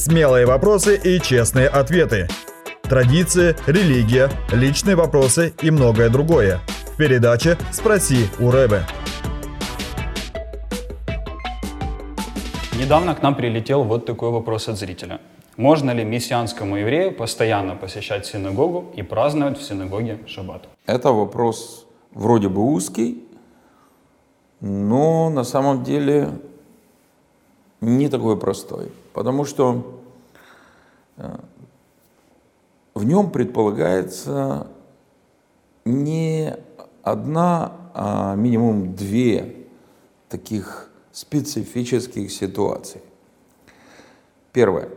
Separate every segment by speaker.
Speaker 1: Смелые вопросы и честные ответы. Традиции, религия, личные вопросы и многое другое. В передаче «Спроси у Рэбе».
Speaker 2: Недавно к нам прилетел вот такой вопрос от зрителя. Можно ли мессианскому еврею постоянно посещать синагогу и праздновать в синагоге шаббат?
Speaker 3: Это вопрос вроде бы узкий, но на самом деле не такой простой. Потому что э, в нем предполагается не одна, а минимум две таких специфических ситуаций. Первое.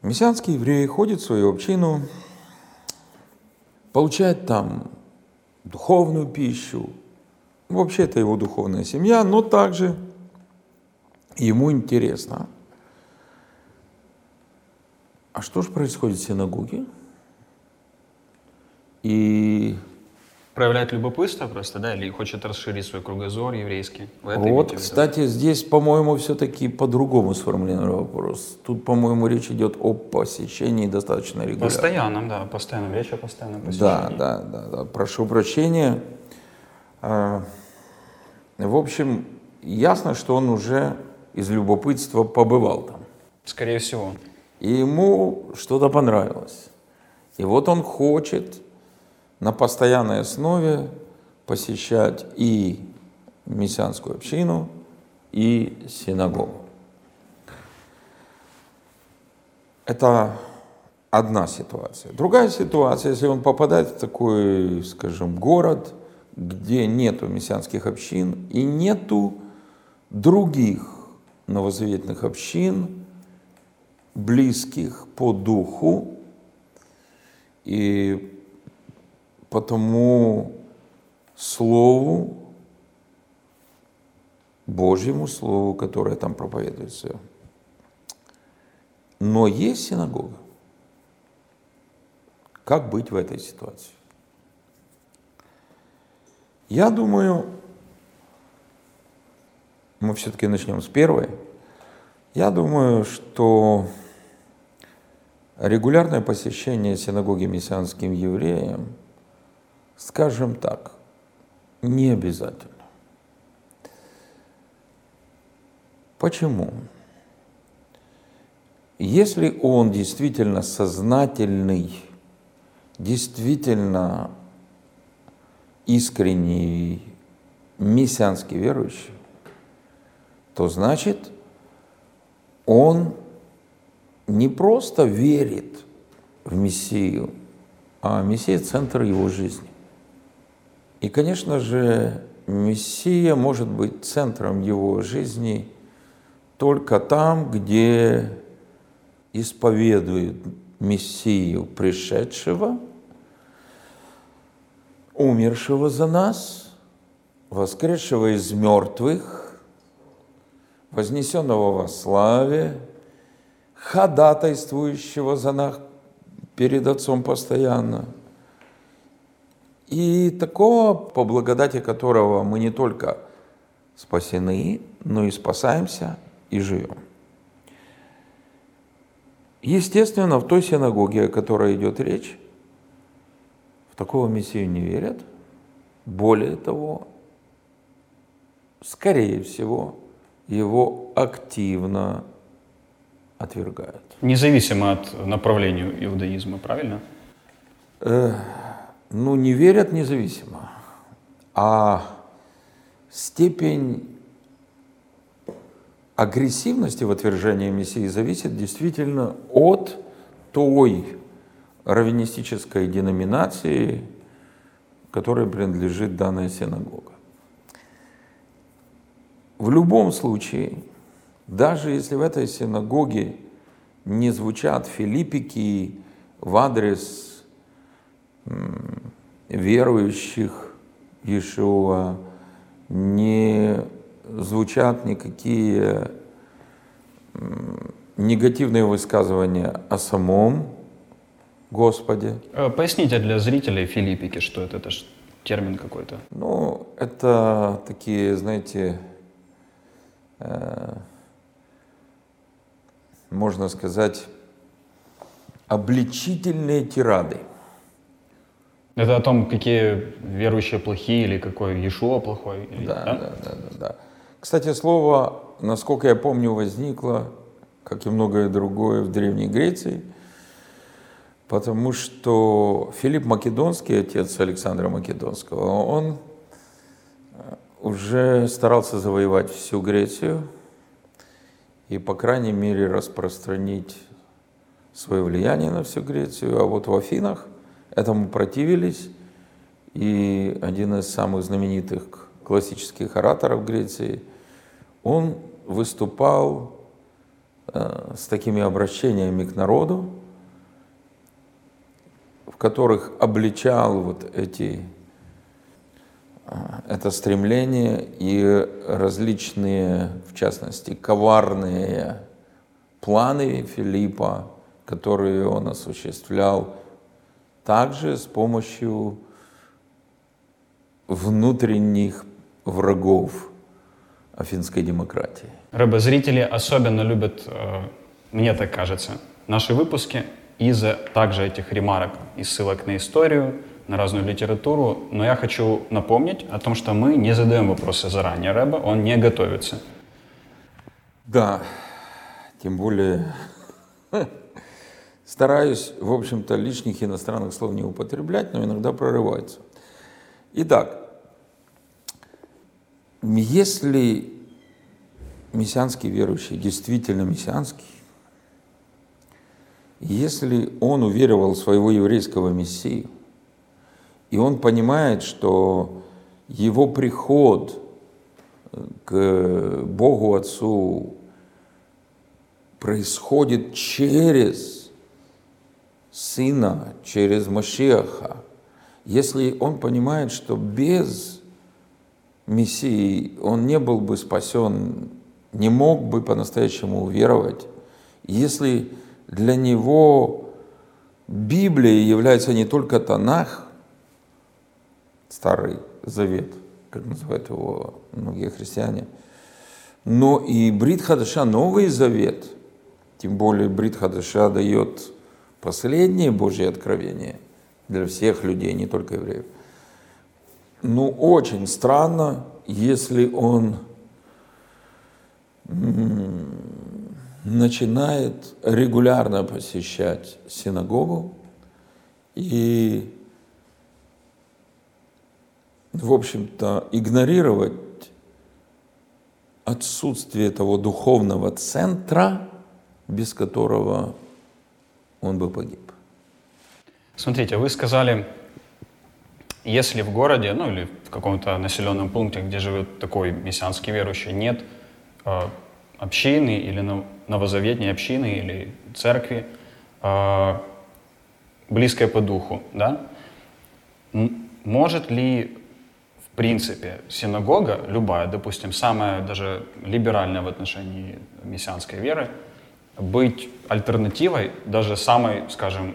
Speaker 3: Мессианский еврей ходит в свою общину, получает там духовную пищу. Вообще это его духовная семья, но также ему интересно. А что же происходит в синагоге? И
Speaker 2: Проявляет любопытство просто, да, или хочет расширить свой кругозор еврейский? Вы
Speaker 3: вот, кстати, здесь, по-моему, все-таки по-другому сформулирован вопрос. Тут, по-моему, речь идет о посещении достаточно регулярно.
Speaker 2: Постоянном, да, постоянном, речь о постоянном
Speaker 3: Да,
Speaker 2: посещении.
Speaker 3: да, да, да. Прошу прощения. А, В общем, ясно, что он уже из любопытства побывал там.
Speaker 2: Скорее всего.
Speaker 3: И ему что-то понравилось. И вот он хочет на постоянной основе посещать и мессианскую общину, и синагогу. Это одна ситуация. Другая ситуация, если он попадает в такой, скажем, город, где нету мессианских общин и нету других новозаветных общин, близких по духу, и по тому слову, Божьему слову, которое там проповедуется. Но есть синагога. Как быть в этой ситуации? Я думаю, мы все-таки начнем с первой. Я думаю, что регулярное посещение синагоги мессианским евреям, скажем так, не обязательно. Почему? Если он действительно сознательный, действительно искренний мессианский верующий, то значит он не просто верит в Мессию, а Мессия – центр его жизни. И, конечно же, Мессия может быть центром его жизни только там, где исповедует Мессию пришедшего, умершего за нас, воскресшего из мертвых, вознесенного во славе, ходатайствующего за нас перед Отцом постоянно. И такого, по благодати которого мы не только спасены, но и спасаемся и живем. Естественно, в той синагоге, о которой идет речь, в такого Мессию не верят. Более того, скорее всего, его активно отвергают.
Speaker 2: Независимо от направления иудаизма, правильно?
Speaker 3: Э, ну, не верят независимо, а степень агрессивности в отвержении Мессии зависит действительно от той раввинистической деноминации, которой принадлежит данная синагога. В любом случае, даже если в этой синагоге не звучат филиппики в адрес верующих Иешуа, не звучат никакие негативные высказывания о самом Господе,
Speaker 2: Э, Поясните для зрителей филиппики, что это, это термин какой-то.
Speaker 3: Ну, это такие, знаете, можно сказать, обличительные тирады.
Speaker 2: Это о том, какие верующие плохие или какой Иешуа плохой? Или,
Speaker 3: да, да, да, да, да. Кстати, слово, насколько я помню, возникло, как и многое другое, в Древней Греции, потому что Филипп Македонский, отец Александра Македонского, он уже старался завоевать всю Грецию и, по крайней мере, распространить свое влияние на всю Грецию. А вот в Афинах этому противились, и один из самых знаменитых классических ораторов Греции, он выступал э, с такими обращениями к народу, в которых обличал вот эти это стремление и различные, в частности, коварные планы Филиппа, которые он осуществлял также с помощью внутренних врагов афинской демократии.
Speaker 2: Рэбе, зрители особенно любят, э, мне так кажется, наши выпуски из-за также этих ремарок и ссылок на историю, на разную литературу, но я хочу напомнить о том, что мы не задаем вопросы заранее Рэба, он не готовится.
Speaker 3: Да, тем более стараюсь, в общем-то, лишних иностранных слов не употреблять, но иногда прорывается. Итак, если мессианский верующий действительно мессианский, если он уверовал своего еврейского мессию, и он понимает, что его приход к Богу Отцу происходит через Сына, через Машеха. Если он понимает, что без Мессии он не был бы спасен, не мог бы по-настоящему уверовать, если для него Библия является не только Танах, Старый Завет, как называют его многие христиане. Но и Брит Хадаша, Новый Завет, тем более Брит Хадаша дает последнее Божье откровение для всех людей, не только евреев. Ну, очень странно, если он начинает регулярно посещать синагогу и в общем-то, игнорировать отсутствие того духовного центра, без которого он бы погиб.
Speaker 2: Смотрите, вы сказали, если в городе, ну или в каком-то населенном пункте, где живет такой мессианский верующий, нет э, общины или новозаветней общины или церкви, э, близкой по духу, да, может ли в принципе, синагога, любая, допустим, самая даже либеральная в отношении мессианской веры, быть альтернативой даже самой, скажем,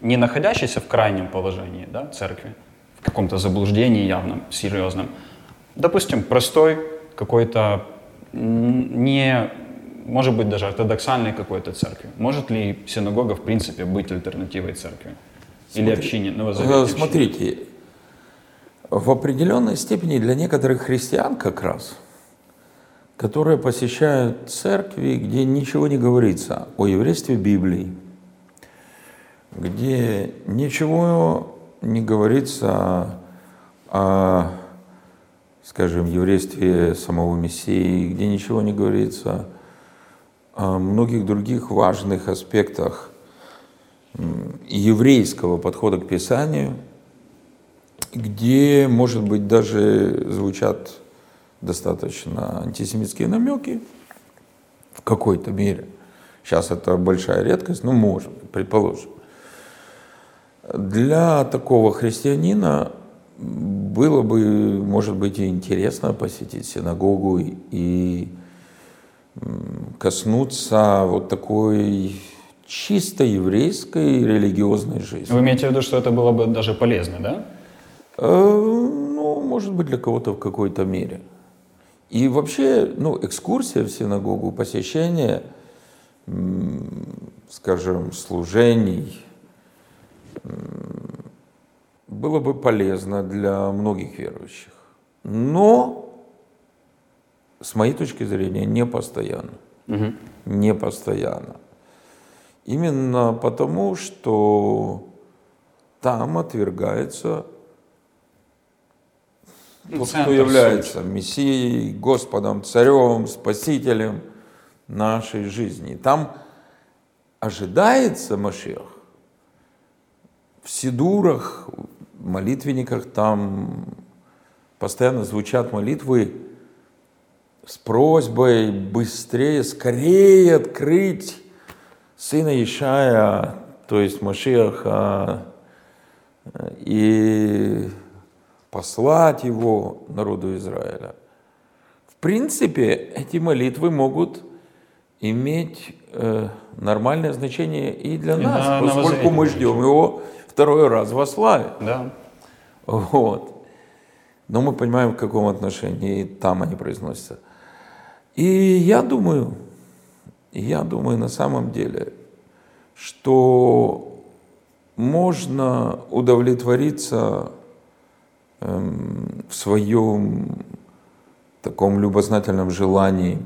Speaker 2: не находящейся в крайнем положении да, церкви, в каком-то заблуждении явном, серьезном, допустим, простой какой-то не, может быть, даже ортодоксальной какой-то церкви. Может ли синагога, в принципе, быть альтернативой церкви? Или Смотри, общине,
Speaker 3: новозаветной Смотрите, в определенной степени для некоторых христиан как раз, которые посещают церкви, где ничего не говорится о еврействе Библии, где ничего не говорится о, скажем, еврействе самого Мессии, где ничего не говорится о многих других важных аспектах еврейского подхода к Писанию – где, может быть, даже звучат достаточно антисемитские намеки в какой-то мере. Сейчас это большая редкость, но может, предположим. Для такого христианина было бы, может быть, и интересно посетить синагогу и коснуться вот такой чисто еврейской религиозной жизни.
Speaker 2: Вы имеете в виду, что это было бы даже полезно, да?
Speaker 3: Э, ну, может быть, для кого-то в какой-то мере. И вообще, ну, экскурсия в синагогу, посещение, скажем, служений, было бы полезно для многих верующих. Но, с моей точки зрения, не постоянно. Угу. Не постоянно. Именно потому, что там отвергается ну, кто является Мессией, Господом, Царем, Спасителем нашей жизни. Там ожидается Машех. В Сидурах, молитвенниках там постоянно звучат молитвы с просьбой быстрее, скорее открыть сына Ишая, то есть Машиаха, и послать его народу Израиля. В принципе, эти молитвы могут иметь э, нормальное значение и для и нас, на, поскольку на мы ждем его второй раз во славе.
Speaker 2: Да.
Speaker 3: Вот. Но мы понимаем, в каком отношении там они произносятся. И я думаю, я думаю на самом деле, что можно удовлетвориться в своем таком любознательном желании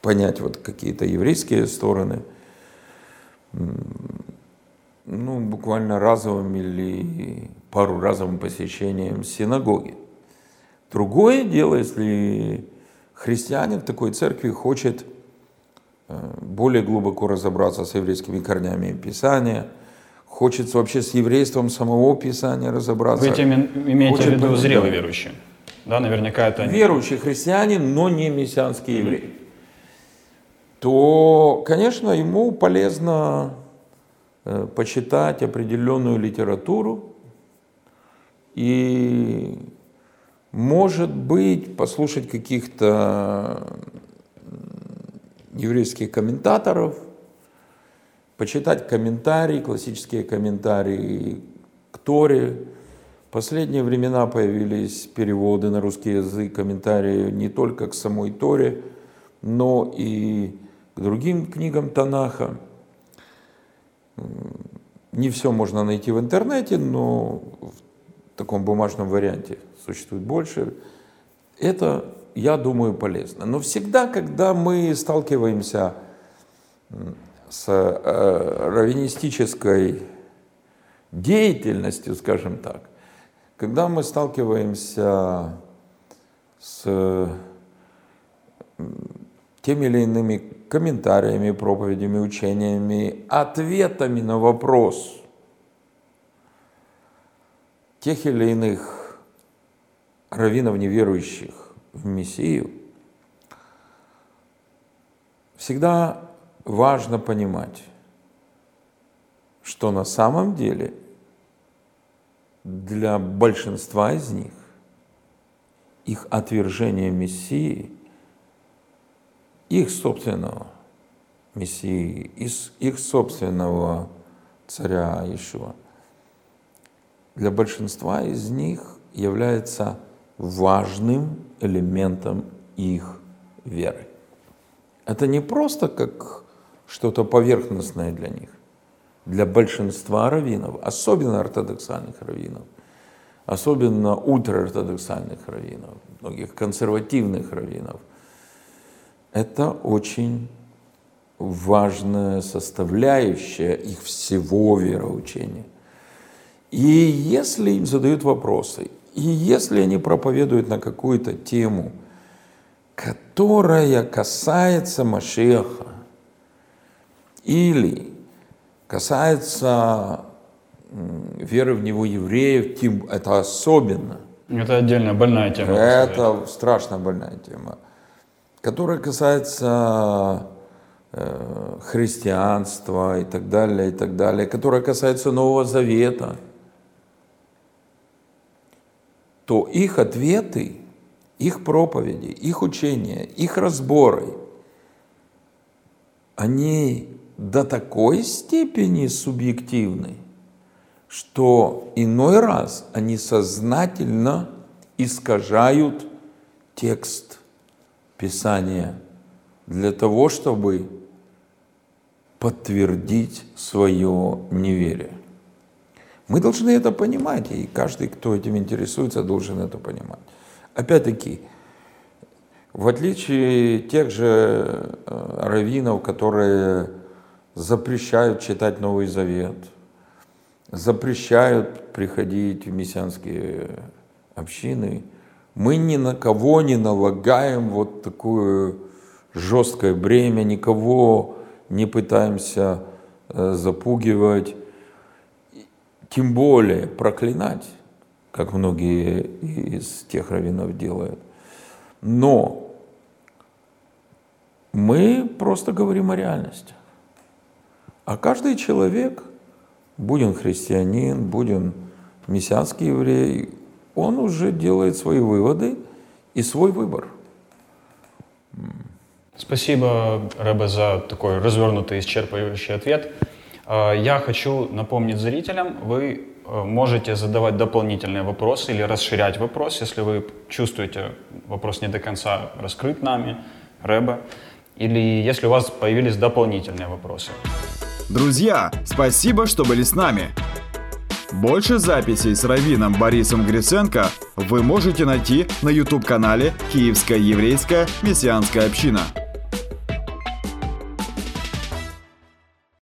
Speaker 3: понять вот какие-то еврейские стороны, ну, буквально разовым или пару разовым посещением синагоги. Другое дело, если христианин в такой церкви хочет э, более глубоко разобраться с еврейскими корнями Писания, хочет вообще с еврейством самого Писания разобраться.
Speaker 2: Вы этим имеете хочет в виду зрелый верующий? Да, наверняка это...
Speaker 3: Верующий христианин, но не мессианский еврей. То, конечно, ему полезно э, почитать определенную литературу и может быть, послушать каких-то еврейских комментаторов, почитать комментарии, классические комментарии к Торе. В последние времена появились переводы на русский язык, комментарии не только к самой Торе, но и к другим книгам Танаха. Не все можно найти в интернете, но в таком бумажном варианте существует больше. Это, я думаю, полезно. Но всегда, когда мы сталкиваемся с э, раввинистической деятельностью, скажем так, когда мы сталкиваемся с теми или иными комментариями, проповедями, учениями, ответами на вопрос тех или иных раввинов неверующих в Мессию, всегда важно понимать, что на самом деле для большинства из них их отвержение Мессии, их собственного Мессии, их собственного царя Ишуа, для большинства из них является важным элементом их веры. Это не просто как что-то поверхностное для них. Для большинства раввинов, особенно ортодоксальных раввинов, особенно ультраортодоксальных раввинов, многих консервативных раввинов, это очень важная составляющая их всего вероучения. И если им задают вопросы, и если они проповедуют на какую-то тему, которая касается Машеха, или касается веры в него евреев, тем, это особенно.
Speaker 2: Это отдельная больная тема.
Speaker 3: Это страшно больная тема, которая касается э, христианства и так далее, и так далее, которая касается Нового Завета – то их ответы, их проповеди, их учения, их разборы, они до такой степени субъективны, что иной раз они сознательно искажают текст Писание для того, чтобы подтвердить свое неверие. Мы должны это понимать, и каждый, кто этим интересуется, должен это понимать. Опять-таки, в отличие тех же э, раввинов, которые запрещают читать Новый Завет, запрещают приходить в мессианские общины, мы ни на кого не налагаем вот такое жесткое бремя, никого не пытаемся э, запугивать, тем более проклинать, как многие из тех раввинов делают. Но мы просто говорим о реальности. А каждый человек, будь он христианин, будь он мессианский еврей, он уже делает свои выводы и свой выбор.
Speaker 2: Спасибо, Рэбе, за такой развернутый, исчерпывающий ответ. А, я хочу напомнить зрителям, вы э, можете задавать дополнительные вопросы или расширять вопрос, если вы чувствуете вопрос не до конца раскрыт нами, Рэбе, или если у вас появились дополнительные вопросы.
Speaker 1: Друзья, спасибо, что были с нами. Больше записей с Равином Борисом Гриценко вы можете найти на YouTube-канале «Киевская еврейская мессианская община».